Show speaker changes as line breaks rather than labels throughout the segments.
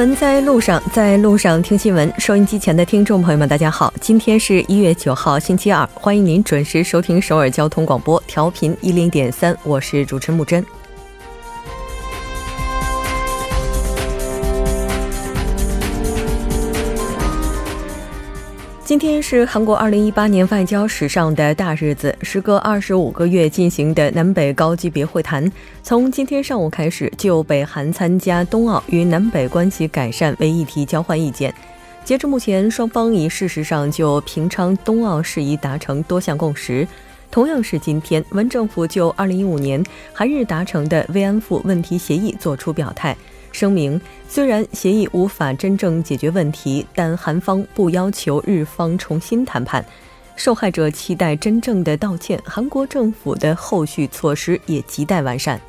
闻在路上，在路上听新闻。收音机前的听众朋友们，大家好，今天是一月九号，星期二，欢迎您准时收听首尔交通广播，调频一零点三，我是主持木真。今天是韩国2018年外交史上的大日子，时隔25个月进行的南北高级别会谈，从今天上午开始就北韩参加冬奥与南北关系改善为议题交换意见。截至目前，双方已事实上就平昌冬奥事宜达成多项共识。同样是今天，文政府就2015年韩日达成的慰安妇问题协议作出表态。声明：虽然协议无法真正解决问题，但韩方不要求日方重新谈判。受害者期待真正的道歉，韩国政府的后续措施也亟待完善。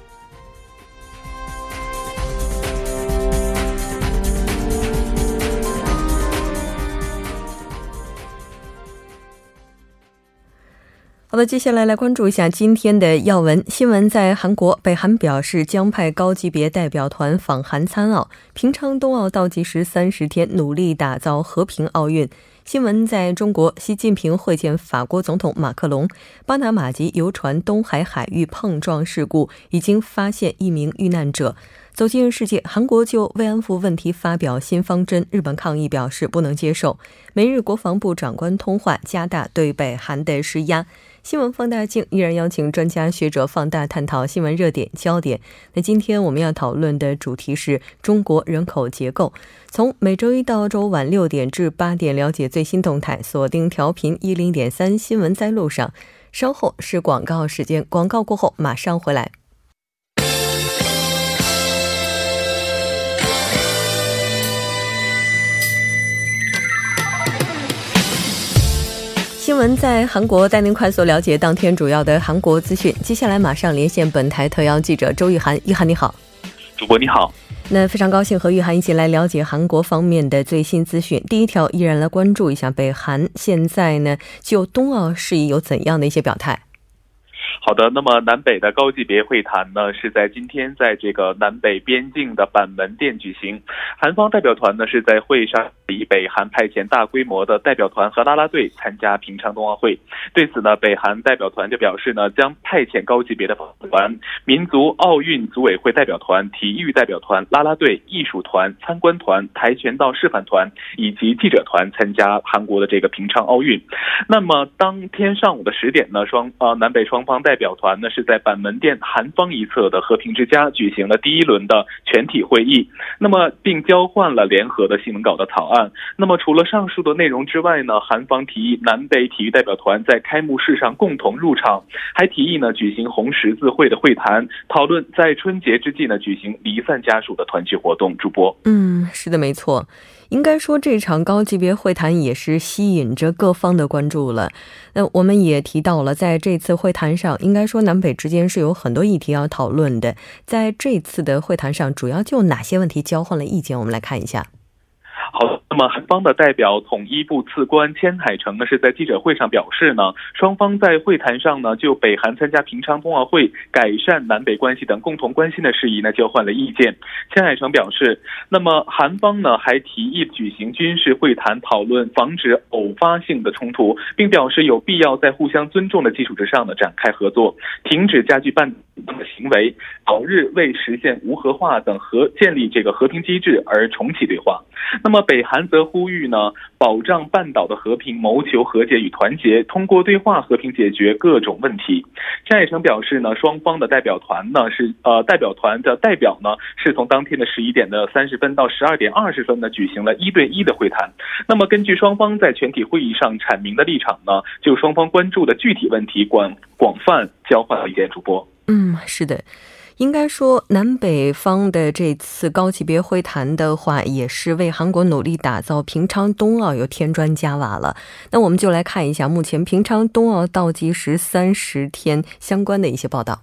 好的，接下来来关注一下今天的要闻新闻。在韩国，北韩表示将派高级别代表团访韩参奥。平昌冬奥倒计时三十天，努力打造和平奥运。新闻在中国，习近平会见法国总统马克龙。巴拿马籍游船东海海域碰撞事故已经发现一名遇难者。走进世界，韩国就慰安妇问题发表新方针，日本抗议表示不能接受。美日国防部长官通话，加大对北韩的施压。新闻放大镜依然邀请专家学者放大探讨新闻热点焦点。那今天我们要讨论的主题是中国人口结构。从每周一到周晚六点至八点，了解最新动态，锁定调频一零点三新闻在路上。稍后是广告时间，广告过后马上回来。闻在韩国带您快速了解当天主要的韩国资讯。接下来马上连线本台特邀记者周玉涵，玉涵你好，
主播你好。
那非常高兴和玉涵一起来了解韩国方面的最新资讯。第一条，依然来关注一下北韩现在呢就冬奥事宜有怎样的一些表态。
好的，那么南北的高级别会谈呢，是在今天在这个南北边境的板门店举行。韩方代表团呢是在会上以北韩派遣大规模的代表团和啦啦队参加平昌冬奥会。对此呢，北韩代表团就表示呢，将派遣高级别的团、民族奥运组委会代表团、体育代表团、啦啦队、艺术团、参观团、跆拳道示范团以及记者团参加韩国的这个平昌奥运。那么当天上午的十点呢，双呃南北双方代表团呢是在板门店韩方一侧的和平之家举行了第一轮的全体会议，那么并交换了联合的新闻稿的草案。那么除了上述的内容之外呢，韩方提议南北体育代表团在开幕式上共同入场，还提议呢举行红十字会的会谈，讨论在春节之际呢举行离散家属的团聚活动。主播，
嗯，是的，没错。应该说，这场高级别会谈也是吸引着各方的关注了。那我们也提到了，在这次会谈上，应该说南北之间是有很多议题要讨论的。在这次的会谈上，主要就哪些问题交换了意见？我们来看一下。
好，那么韩方的代表统一部次官千海成呢是在记者会上表示呢，双方在会谈上呢就北韩参加平昌冬奥会、改善南北关系等共同关心的事宜呢交换了意见。千海成表示，那么韩方呢还提议举行军事会谈，讨论防止偶发性的冲突，并表示有必要在互相尊重的基础之上呢展开合作，停止加剧半岛的行为，早日为实现无核化等和建立这个和平机制而重启对话。那么。北韩则呼吁呢，保障半岛的和平，谋求和解与团结，通过对话和平解决各种问题。张海成表示呢，双方的代表团呢是呃代表团的代表呢是从当天的十一点的三十分到十二点二十分呢举行了一对一的会谈。那么根据双方在全体会议上阐明的立场呢，就双方关注的具体问题广广泛交换了意见。主播，
嗯，是的。应该说，南北方的这次高级别会谈的话，也是为韩国努力打造平昌冬奥又添砖加瓦了。那我们就来看一下目前平昌冬奥倒计时三十天相关的一些报道。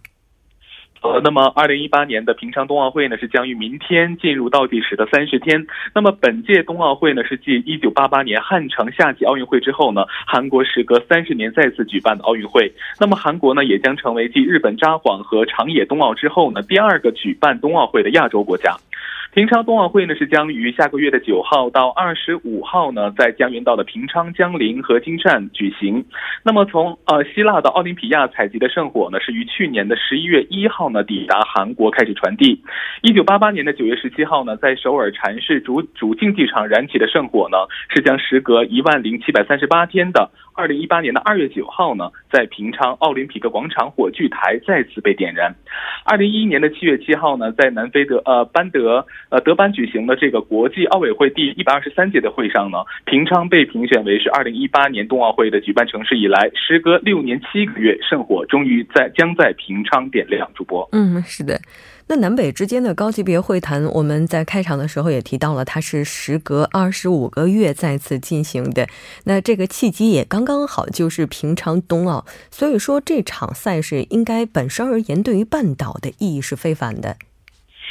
呃，那么二零一八年的平昌冬奥会呢，是将于明天进入倒计时的三十天。那么本届冬奥会呢，是继一九八八年汉城夏季奥运会之后呢，韩国时隔三十年再次举办的奥运会。那么韩国呢，也将成为继日本札幌和长野冬奥之后呢，第二个举办冬奥会的亚洲国家。平昌冬奥会呢是将于下个月的九号到二十五号呢，在江原道的平昌、江陵和金山举行。那么从呃希腊的奥林匹亚采集的圣火呢，是于去年的十一月一号呢抵达韩国开始传递。一九八八年的九月十七号呢，在首尔禅市主主竞技场燃起的圣火呢，是将时隔一万零七百三十八天的。二零一八年的二月九号呢，在平昌奥林匹克广场火炬台再次被点燃。二零一一年的七月七号呢，在南非德呃班德呃德班举行的这个国际奥委会第一百二十三届的会上呢，平昌被评选为是二零一八年冬奥会的举办城市以来，时隔六年七个月，圣火终于在将在平昌点亮。主播，
嗯，是的。那南北之间的高级别会谈，我们在开场的时候也提到了，它是时隔二十五个月再次进行的。那这个契机也刚刚好，就是平昌冬奥，所以说这场赛事应该本身而言，对于半岛的意义是非凡的。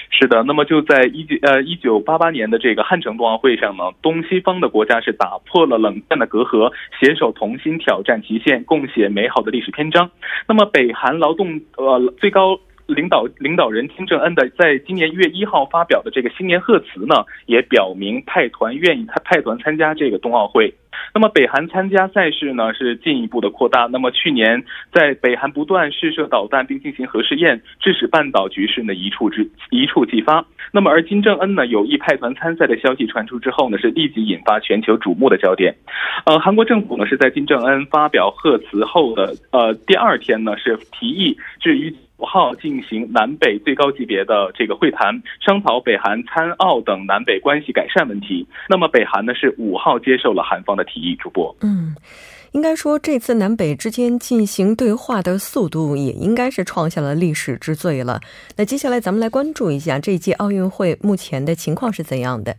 是的，那么就在一九呃一九八八年的这个汉城冬奥会上呢，东西方的国家是打破了冷战的隔阂，携手同心挑战极限，共写美好的历史篇章。那么北韩劳动呃最高。领导领导人金正恩的在今年一月一号发表的这个新年贺词呢，也表明派团愿意派派团参加这个冬奥会。那么北韩参加赛事呢，是进一步的扩大。那么去年在北韩不断试射导弹并进行核试验，致使半岛局势呢一触之一触即发。那么而金正恩呢有意派团参赛的消息传出之后呢，是立即引发全球瞩目的焦点。呃，韩国政府呢是在金正恩发表贺词后的呃第二天呢，是提议至于。五号进行南北最高级别的这个会谈，商讨北韩参奥等南北关系改善问题。那么北韩呢是五号接受了韩方的提议。主播，
嗯，应该说这次南北之间进行对话的速度也应该是创下了历史之最了。那接下来咱们来关注一下这届奥运会目前的情况是怎样的。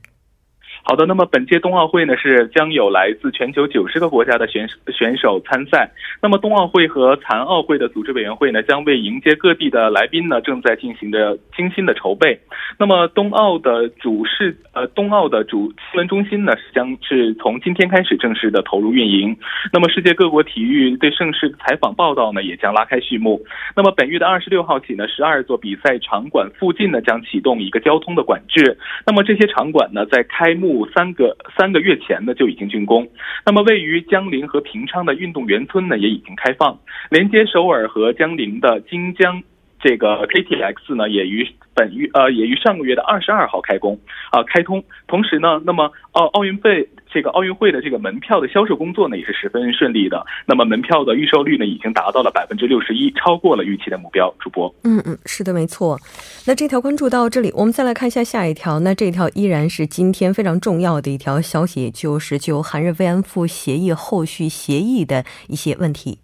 好的，那么本届冬奥会呢是将有来自全球九十个国家的选选手参赛。那么冬奥会和残奥会的组织委员会呢，将为迎接各地的来宾呢，正在进行着精心的筹备。那么冬奥的主事呃冬奥的主新闻中心呢，将是从今天开始正式的投入运营。那么世界各国体育对盛世采访报道呢，也将拉开序幕。那么本月的二十六号起呢，十二座比赛场馆附近呢，将启动一个交通的管制。那么这些场馆呢，在开幕。三个三个月前呢就已经竣工，那么位于江陵和平昌的运动员村呢也已经开放，连接首尔和江陵的京江这个 KTX 呢也于本月呃也于上个月的二十二号开工啊开通，同时呢，那么奥奥运会。这个奥运会的这个门票的销售工作呢，也是十分顺利的。那么门票的预售率呢，已经达到了百分之六十一，超过了预期的目标。主播，
嗯嗯，是的，没错。那这条关注到这里，我们再来看一下下一条。那这条依然是今天非常重要的一条消息，就是就韩日慰安妇协议后续协议的一些问题。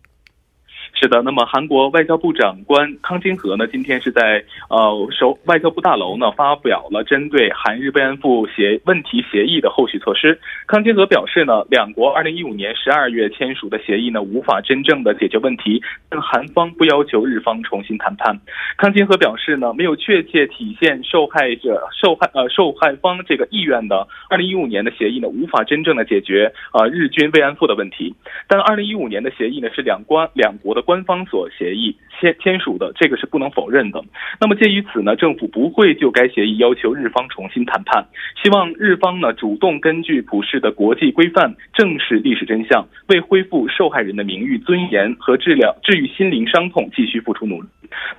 是的，那么韩国外交部长官康金和呢，今天是在呃首外交部大楼呢发表了针对韩日慰安妇协问题协议的后续措施。康金和表示呢，两国二零一五年十二月签署的协议呢，无法真正的解决问题，但韩方不要求日方重新谈判。康金和表示呢，没有确切体现受害者受害呃受害方这个意愿的二零一五年的协议呢，无法真正的解决呃日军慰安妇的问题。但二零一五年的协议呢，是两关两国的关。官方所协议签签署的，这个是不能否认的。那么，鉴于此呢，政府不会就该协议要求日方重新谈判，希望日方呢主动根据普世的国际规范，正视历史真相，为恢复受害人的名誉尊严和治疗治愈心灵伤痛继续付出努力。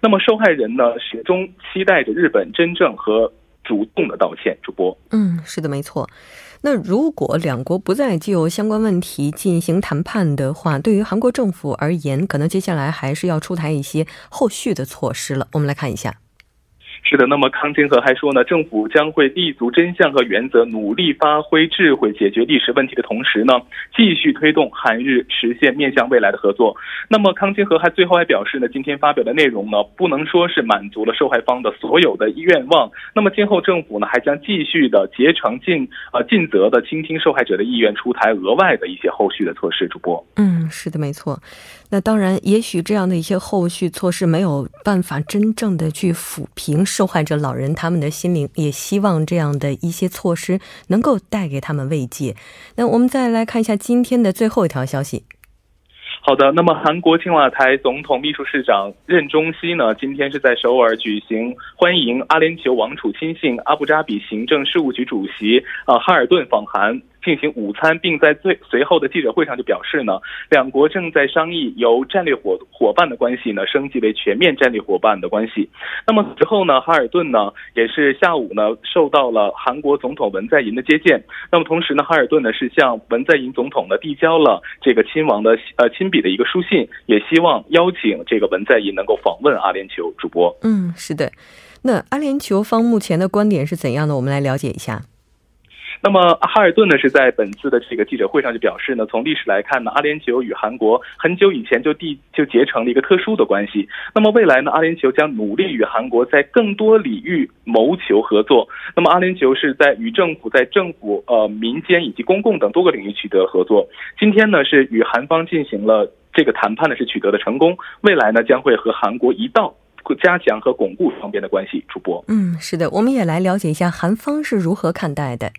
那么，受害人呢始终期待着日本真正和主动的道歉。主播，
嗯，是的，没错。那如果两国不再就相关问题进行谈判的话，对于韩国政府而言，可能接下来还是要出台一些后续的措施了。我们来看一下。
是的，那么康金和还说呢，政府将会立足真相和原则，努力发挥智慧解决历史问题的同时呢，继续推动韩日实现面向未来的合作。那么康金和还最后还表示呢，今天发表的内容呢，不能说是满足了受害方的所有的愿望。那么今后政府呢，还将继续的竭诚尽呃尽责的倾听受害者的意愿，出台额外的一些后续的措施。主播，
嗯，是的，没错。那当然，也许这样的一些后续措施没有办法真正的去抚平。受害者老人他们的心灵，也希望这样的一些措施能够带给他们慰藉。那我们再来看一下今天的最后一条消息。
好的，那么韩国青瓦台总统秘书室长任中熙呢，今天是在首尔举行欢迎阿联酋王储亲信阿布扎比行政事务局主席啊哈尔顿访韩。进行午餐，并在最随后的记者会上就表示呢，两国正在商议由战略伙伙伴的关系呢升级为全面战略伙伴的关系。那么之后呢，哈尔顿呢也是下午呢受到了韩国总统文在寅的接见。那么同时呢，哈尔顿呢是向文在寅总统呢递交了这个亲王的呃亲笔的一个书信，也希望邀请这个文在寅能够访问阿联酋。主播，
嗯，是的。那阿联酋方目前的观点是怎样的？我们来了解一下。
那么哈尔顿呢是在本次的这个记者会上就表示呢，从历史来看呢，阿联酋与韩国很久以前就缔就结成了一个特殊的关系。那么未来呢，阿联酋将努力与韩国在更多领域谋求合作。那么阿联酋是在与政府、在政府、呃民间以及公共等多个领域取得合作。今天呢是与韩方进行了这个谈判呢是取得了成功。未来呢将会和韩国一道加强和巩固双边的关系。主播，
嗯，是的，我们也来了解一下韩方是如何看待的。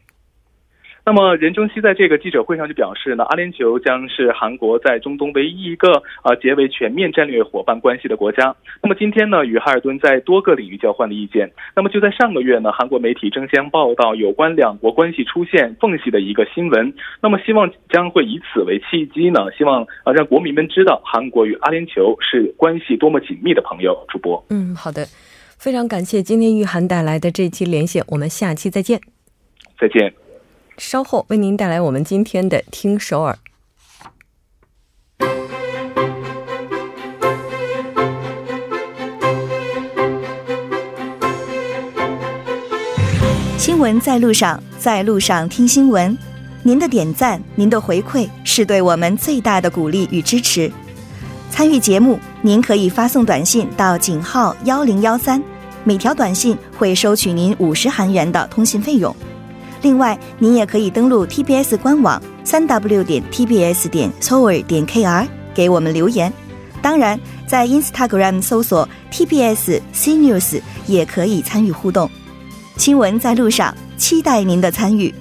那么任正熙在这个记者会上就表示呢，阿联酋将是韩国在中东唯一一个呃结为全面战略伙伴关系的国家。那么今天呢，与哈尔顿在多个领域交换了意见。那么就在上个月呢，韩国媒体争相报道有关两国关系出现缝隙的一个新闻。那么希望将会以此为契机呢，希望啊让国民们知道韩国与阿联酋是关系多么紧密的朋友。主播，
嗯，好的，非常感谢今天玉涵带来的这期连线，我们下期再见。
再见。
稍后为您带来我们今天的《听首尔》
新闻在路上，在路上听新闻。您的点赞、您的回馈是对我们最大的鼓励与支持。参与节目，您可以发送短信到井号幺零幺三，每条短信会收取您五十韩元的通信费用。另外，您也可以登录 TBS 官网三 W 点 TBS 点 s o u r 点 KR 给我们留言。当然，在 Instagram 搜索 TBS CNews 也可以参与互动。新闻在路上，期待您的参与。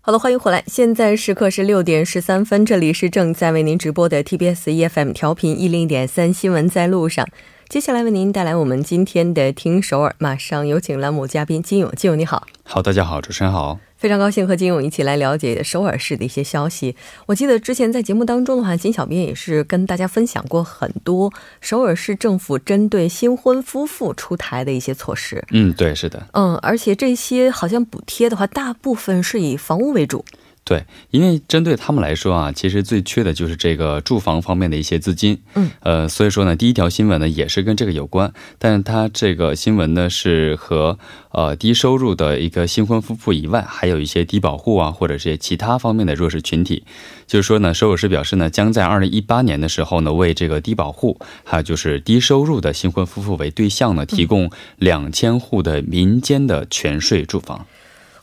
好了，欢迎回来。现在时刻是六点十三分，这里是正在为您直播的 TBS EFM 调频一零点三新闻在路上。接下来为您带来我们今天的听首尔，马上有请栏目嘉宾金勇。金勇你好，
好，大家好，主持人好，
非常高兴和金勇一起来了解首尔市的一些消息。我记得之前在节目当中的话，金小编也是跟大家分享过很多首尔市政府针对新婚夫妇出台的一些措施。
嗯，对，是的，
嗯，而且这些好像补贴的话，大部分是以房屋为主。
对，因为针对他们来说啊，其实最缺的就是这个住房方面的一些资金。
嗯，
呃，所以说呢，第一条新闻呢也是跟这个有关，但是它这个新闻呢是和呃低收入的一个新婚夫妇以外，还有一些低保户啊，或者是其他方面的弱势群体。就是说呢，首尔市表示呢，将在二零一八年的时候呢，为这个低保户，还有就是低收入的新婚夫妇为对象呢，提供两千户的民间的全税住房。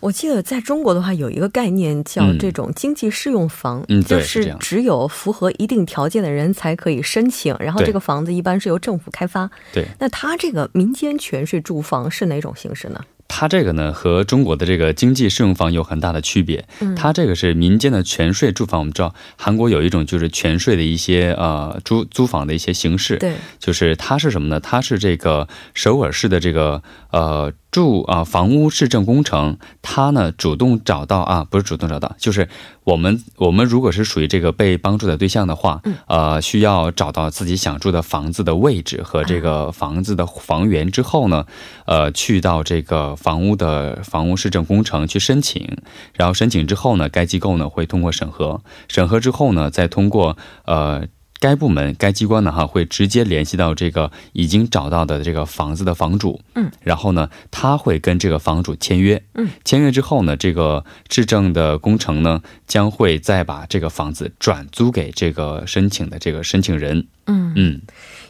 我记得在中国的话，有一个概念叫这种经济适用房，
嗯，
就是只有符合一定条件的人才可以申请，然后这个房子一般是由政府开发。
对，
那它这个民间全税住房是哪种形式呢？
它这个呢和中国的这个经济适用房有很大的区别。嗯，它这个是民间的全税住房。我们知道韩国有一种就是全税的一些呃租租房的一些形式。
对，
就是它是什么呢？它是这个首尔市的这个呃。住啊，房屋市政工程，他呢主动找到啊，不是主动找到，就是我们我们如果是属于这个被帮助的对象的话，呃，需要找到自己想住的房子的位置和这个房子的房源之后呢，呃，去到这个房屋的房屋市政工程去申请，然后申请之后呢，该机构呢会通过审核，审核之后呢，再通过呃。该部门、该机关呢，哈，会直接联系到这个已经找到的这个房子的房主，
嗯，
然后呢，他会跟这个房主签约，
嗯，
签约之后呢，这个质证的工程呢，将会再把这个房子转租给这个申请的这个申请人，
嗯。嗯，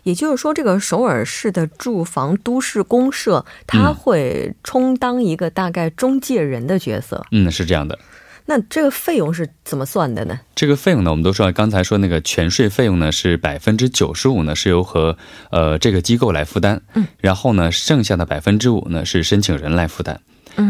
也就是说，这个首尔市的住房都市公社，他会充当一个大概中介人的角色，
嗯，是这样的。
那这个费用是怎么算的呢？
这个费用呢，我们都说刚才说那个全税费用呢是百分之九十五呢是由和呃这个机构来负担，
嗯，
然后呢剩下的百分之五呢是申请人来负担。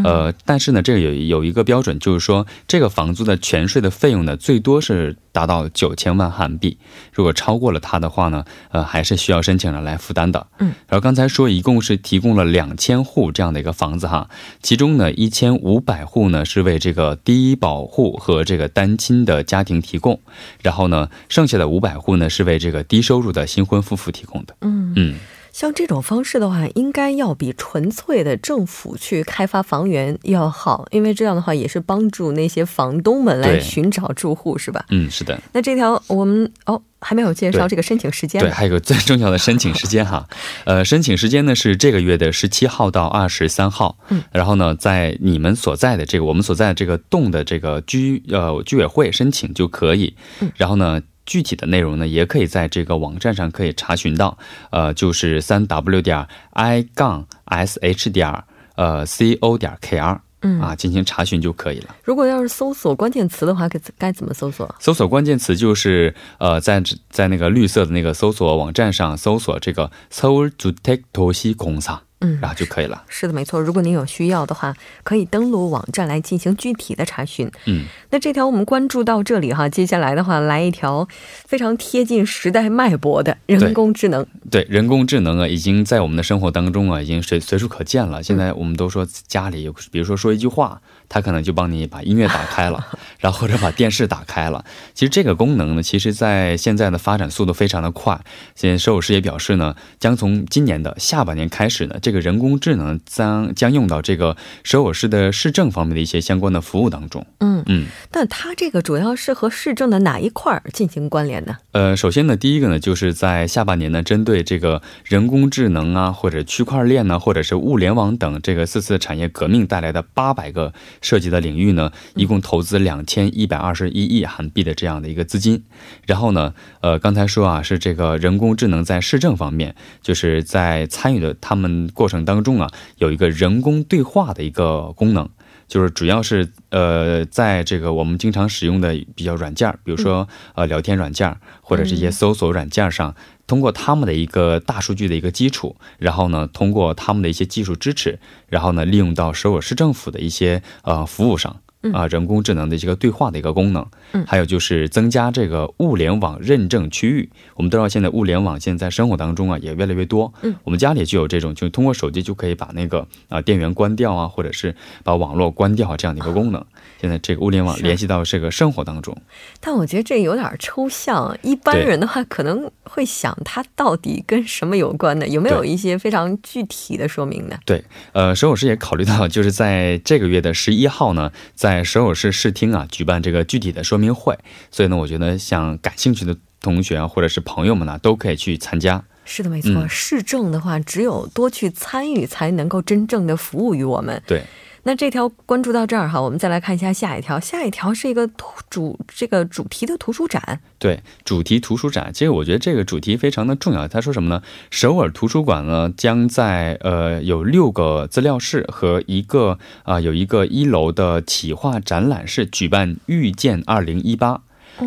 呃，但是呢，这个有有一个标准，就是说这个房租的全税的费用呢，最多是达到九千万韩币。如果超过了它的话呢，呃，还是需要申请人来负担的。嗯，然后刚才说一共是提供了两千户这样的一个房子哈，其中呢一千五百户呢是为这个低保户和这个单亲的家庭提供，然后呢剩下的五百户呢是为这个低收入的新婚夫妇提供的。嗯嗯。
像这种方式的话，应该要比纯粹的政府去开发房源要好，因为这样的话也是帮助那些房东们来寻找住户，是吧？
嗯，是的。
那这条我们哦还没有介绍这个申请时间，
对，还有个最重要的申请时间哈，呃，申请时间呢是这个月的十七号到二十三号，嗯，然后呢，在你们所在的这个我们所在的这个栋的这个居呃居委会申请就可以，嗯，然后呢。具体的内容呢，也可以在这个网站上可以查询到，呃，就是三 w 点 i 杠 s h 点呃 c o 点 k r，嗯啊，进行查询就可以了。
如果要是搜索关键词的话，该该怎么搜索？
搜索关键词就是呃，在在那个绿色的那个搜索网站上搜索这个서울주택도시공사 嗯，然后就可以了。
是的，没错。如果您有需要的话，可以登录网站来进行具体的查询。嗯，那这条我们关注到这里哈，接下来的话来一条非常贴近时代脉搏的人工智能。
对，人工智能啊，已经在我们的生活当中啊，已经随随处可见了。现在我们都说家里有，比如说说一句话。它可能就帮你把音乐打开了，然后或者把电视打开了。其实这个功能呢，其实在现在的发展速度非常的快。现在首尔市也表示呢，将从今年的下半年开始呢，这个人工智能将将用到这个首尔市的市政方面的一些相关的服务当中。嗯
嗯，但它这个主要是和市政的哪一块儿进行关联呢？
呃，首先呢，第一个呢，就是在下半年呢，针对这个人工智能啊，或者区块链呢，或者是物联网等这个四次产业革命带来的八百个。涉及的领域呢，一共投资两千一百二十一亿韩币的这样的一个资金。然后呢，呃，刚才说啊，是这个人工智能在市政方面，就是在参与的他们过程当中啊，有一个人工对话的一个功能，就是主要是呃，在这个我们经常使用的比较软件，比如说呃聊天软件或者这些搜索软件上。通过他们的一个大数据的一个基础，然后呢，通过他们的一些技术支持，然后呢，利用到首尔市政府的一些呃服务上。啊，人工智能的这个对话的一个功能，嗯，还有就是增加这个物联网认证区域。我们都知道，现在物联网现在生活当中啊也越来越多，嗯，我们家里就有这种，就通过手机就可以把那个啊电源关掉啊，或者是把网络关掉这样的一个功能。现在这个物联网联系到这个生活当中，
但我觉得这有点抽象，一般人的话可能会想它到底跟什么有关呢？有没有一些非常具体的说明呢？
对，呃，沈老师也考虑到，就是在这个月的十一号呢，在在首尔市试听啊举办这个具体的说明会，所以呢，我觉得像感兴趣的同学啊，或者是朋友们呢，都可以去参加。
是的，没错，市政的话，只有多去参与，才能够真正的服务于我们。
对。
那这条关注到这儿哈，我们再来看一下下一条。下一条是一个图主这个主题的图书展。
对，主题图书展，其实我觉得这个主题非常的重要。他说什么呢？首尔图书馆呢，将在呃有六个资料室和一个啊有一个一楼的企划展览室举办“遇见二零一八”，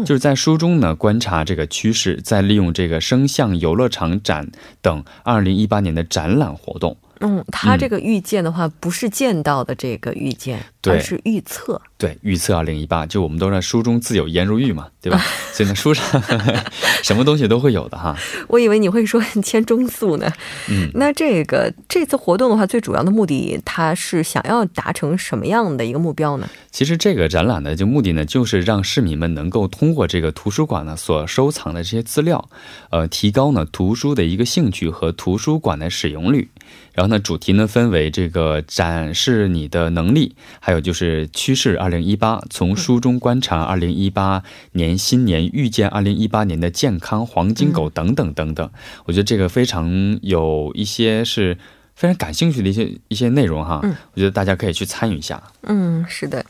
就是在书中呢观察这个趋势，在利用这个声像游乐场展等二零一八年的展览活动。
嗯，他这个预见的话，不是见到的这个预见，而是预测。
对，预测二零一八，就我们都在书中自有颜如玉嘛，对吧？所以呢，书上 什么东西都会有的哈。
我以为你会说签中速呢。嗯，那这个这次活动的话，最主要的目的，它是想要达成什么样的一个目标呢？
其实这个展览的就目的呢，就是让市民们能够通过这个图书馆呢所收藏的这些资料，呃，提高呢图书的一个兴趣和图书馆的使用率。然后呢，主题呢分为这个展示你的能力，还有就是趋势二零一八，从书中观察二零一八年新年，预见二零一八年的健康黄金狗等等等等。我觉得这个非常有一些是非常感兴趣的一些一些内容哈。嗯，我觉得大家可以去参与一下。
嗯，是的。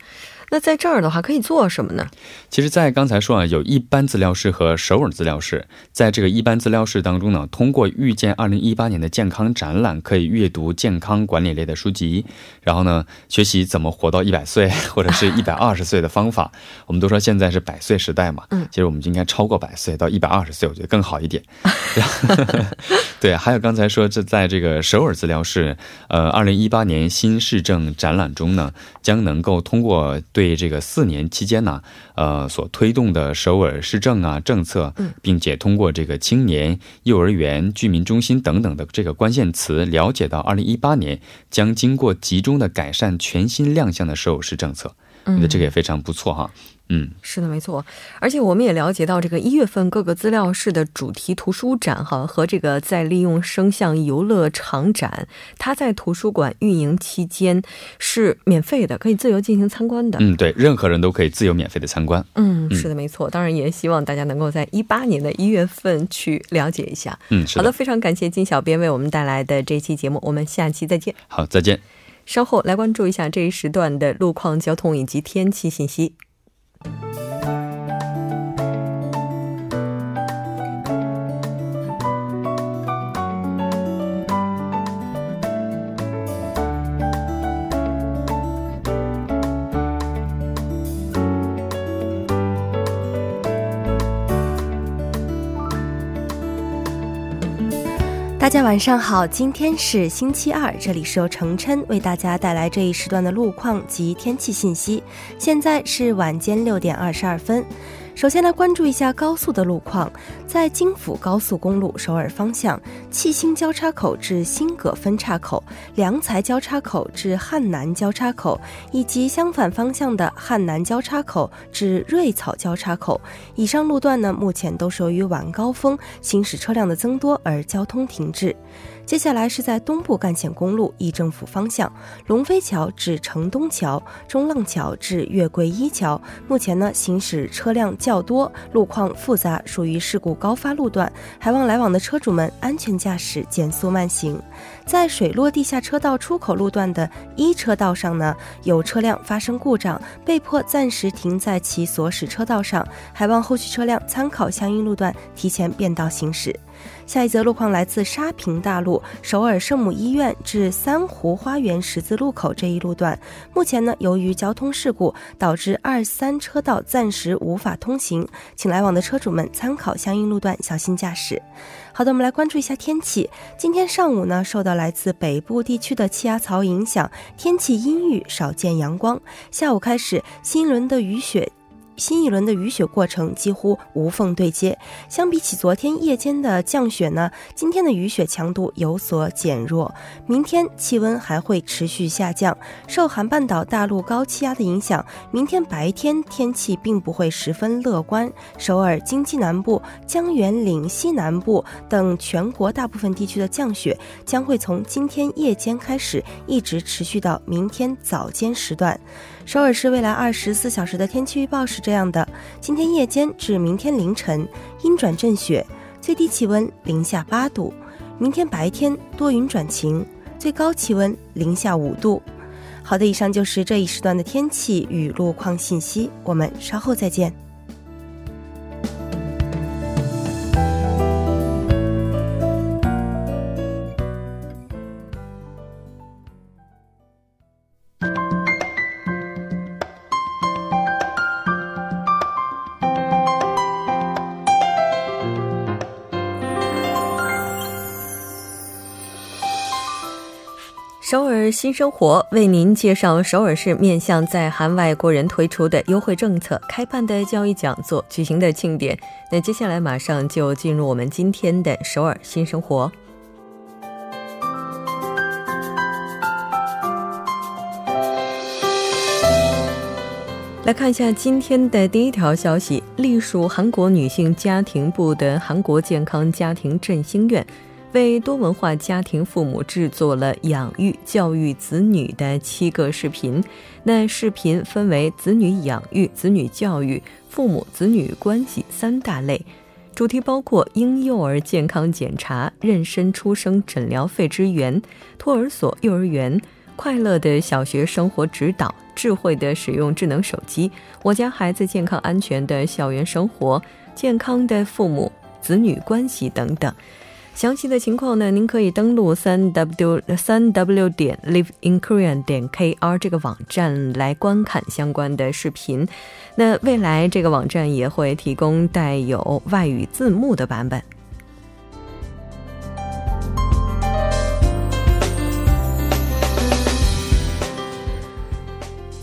那在这儿的话，可以做什么呢？
其实，在刚才说啊，有一般资料室和首尔资料室。在这个一般资料室当中呢，通过遇见二零一八年的健康展览，可以阅读健康管理类的书籍，然后呢，学习怎么活到一百岁 或者是 一百二十岁的方法。我们都说现在是百岁时代嘛，嗯，其实我们就应该超过百岁，到一百二十岁，我觉得更好一点。对，还有刚才说这在这个首尔资料室，呃，二零一八年新市政展览中呢，将能够通过对这个四年期间呢，呃，所推动的首尔市政啊政策，嗯，并且通过这个青年、幼儿园、居民中心等等的这个关键词，了解到二零一八年将经过集中的改善，全新亮相的首尔市政策。嗯，这个也非常不错哈。
嗯，是的，没错。而且我们也了解到，这个一月份各个资料室的主题图书展哈，和这个在利用声像游乐场展，它在图书馆运营期间是免费的，可以自由进行参观的。
嗯，对，任何人都可以自由免费的参观。
嗯，是的，没错。当然，也希望大家能够在一八年的一月份去了解一下。嗯，好的，非常感谢金小编为我们带来的这期节目，我们下期再见。
好，再见。
稍后来关注一下这一时段的路况、交通以及天气信息。
大家晚上好，今天是星期二，这里是由程琛为大家带来这一时段的路况及天气信息。现在是晚间六点二十二分。首先来关注一下高速的路况，在京釜高速公路首尔方向，七星交叉口至新葛分岔口、良才交叉口至汉南交叉口，以及相反方向的汉南交叉口至瑞草交叉口，以上路段呢，目前都是由于晚高峰行驶车辆的增多而交通停滞。接下来是在东部干线公路义政府方向，龙飞桥至城东桥、中浪桥至月桂一桥，目前呢行驶车辆较多，路况复杂，属于事故高发路段，还望来往的车主们安全驾驶，减速慢行。在水落地下车道出口路段的一车道上呢，有车辆发生故障，被迫暂时停在其所驶车道上，还望后续车辆参考相应路段提前变道行驶。下一则路况来自沙坪大路首尔圣母医院至三湖花园十字路口这一路段，目前呢，由于交通事故导致二三车道暂时无法通行，请来往的车主们参考相应路段，小心驾驶。好的，我们来关注一下天气。今天上午呢，受到来自北部地区的气压槽影响，天气阴郁，少见阳光。下午开始，新一轮的雨雪。新一轮的雨雪过程几乎无缝对接，相比起昨天夜间的降雪呢，今天的雨雪强度有所减弱。明天气温还会持续下降，受韩半岛大陆高气压的影响，明天白天天气并不会十分乐观。首尔、京畿南部、江原岭西南部等全国大部分地区的降雪将会从今天夜间开始，一直持续到明天早间时段。首尔市未来二十四小时的天气预报是这样的：今天夜间至明天凌晨阴转阵雪，最低气温零下八度；明天白天多云转晴，最高气温零下五度。好的，以上就是这一时段的天气与路况信息，我们稍后再见。
新生活为您介绍首尔市面向在韩外国人推出的优惠政策、开办的教育讲座、举行的庆典。那接下来马上就进入我们今天的首尔新生活。来看一下今天的第一条消息：隶属韩国女性家庭部的韩国健康家庭振兴院。为多文化家庭父母制作了养育教育子女的七个视频。那视频分为子女养育、子女教育、父母子女关系三大类，主题包括婴幼儿健康检查、妊娠出生诊疗费支援、托儿所、幼儿园、快乐的小学生活指导、智慧的使用智能手机、我家孩子健康安全的校园生活、健康的父母子女关系等等。详细的情况呢，您可以登录三 w 三 w 点 liveinkorean 点 kr 这个网站来观看相关的视频。那未来这个网站也会提供带有外语字幕的版本。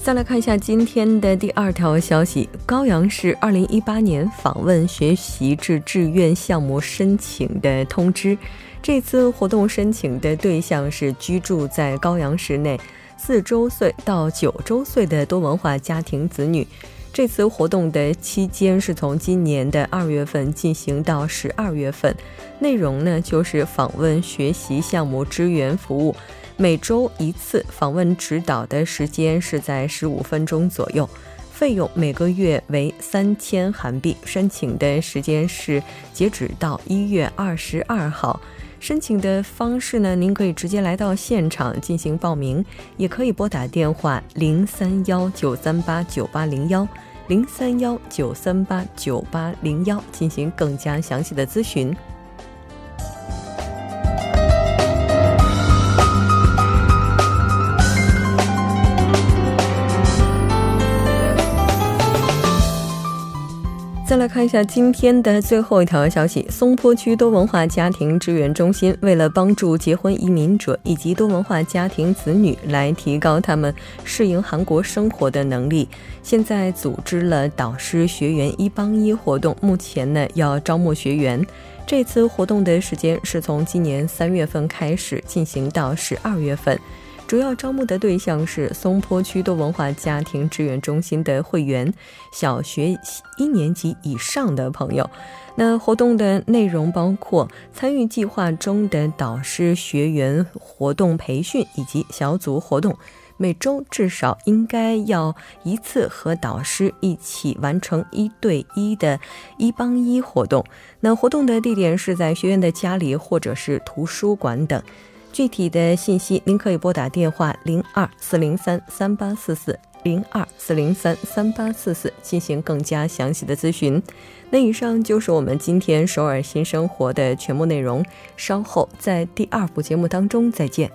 再来看一下今天的第二条消息：高阳市二零一八年访问学习至志愿项目申请的通知。这次活动申请的对象是居住在高阳市内四周岁到九周岁的多文化家庭子女。这次活动的期间是从今年的二月份进行到十二月份，内容呢就是访问学习项目支援服务。每周一次访问指导的时间是在十五分钟左右，费用每个月为三千韩币。申请的时间是截止到一月二十二号。申请的方式呢，您可以直接来到现场进行报名，也可以拨打电话零三幺九三八九八零幺零三幺九三八九八零幺进行更加详细的咨询。来看一下今天的最后一条消息：松坡区多文化家庭支援中心为了帮助结婚移民者以及多文化家庭子女来提高他们适应韩国生活的能力，现在组织了导师学员一帮一活动。目前呢，要招募学员。这次活动的时间是从今年三月份开始进行到十二月份。主要招募的对象是松坡区多文化家庭志愿中心的会员，小学一年级以上的朋友。那活动的内容包括参与计划中的导师学员活动培训以及小组活动，每周至少应该要一次和导师一起完成一对一的一帮一活动。那活动的地点是在学员的家里或者是图书馆等。具体的信息，您可以拨打电话零二四零三三八四四零二四零三三八四四进行更加详细的咨询。那以上就是我们今天首尔新生活的全部内容，稍后在第二部节目当中再见。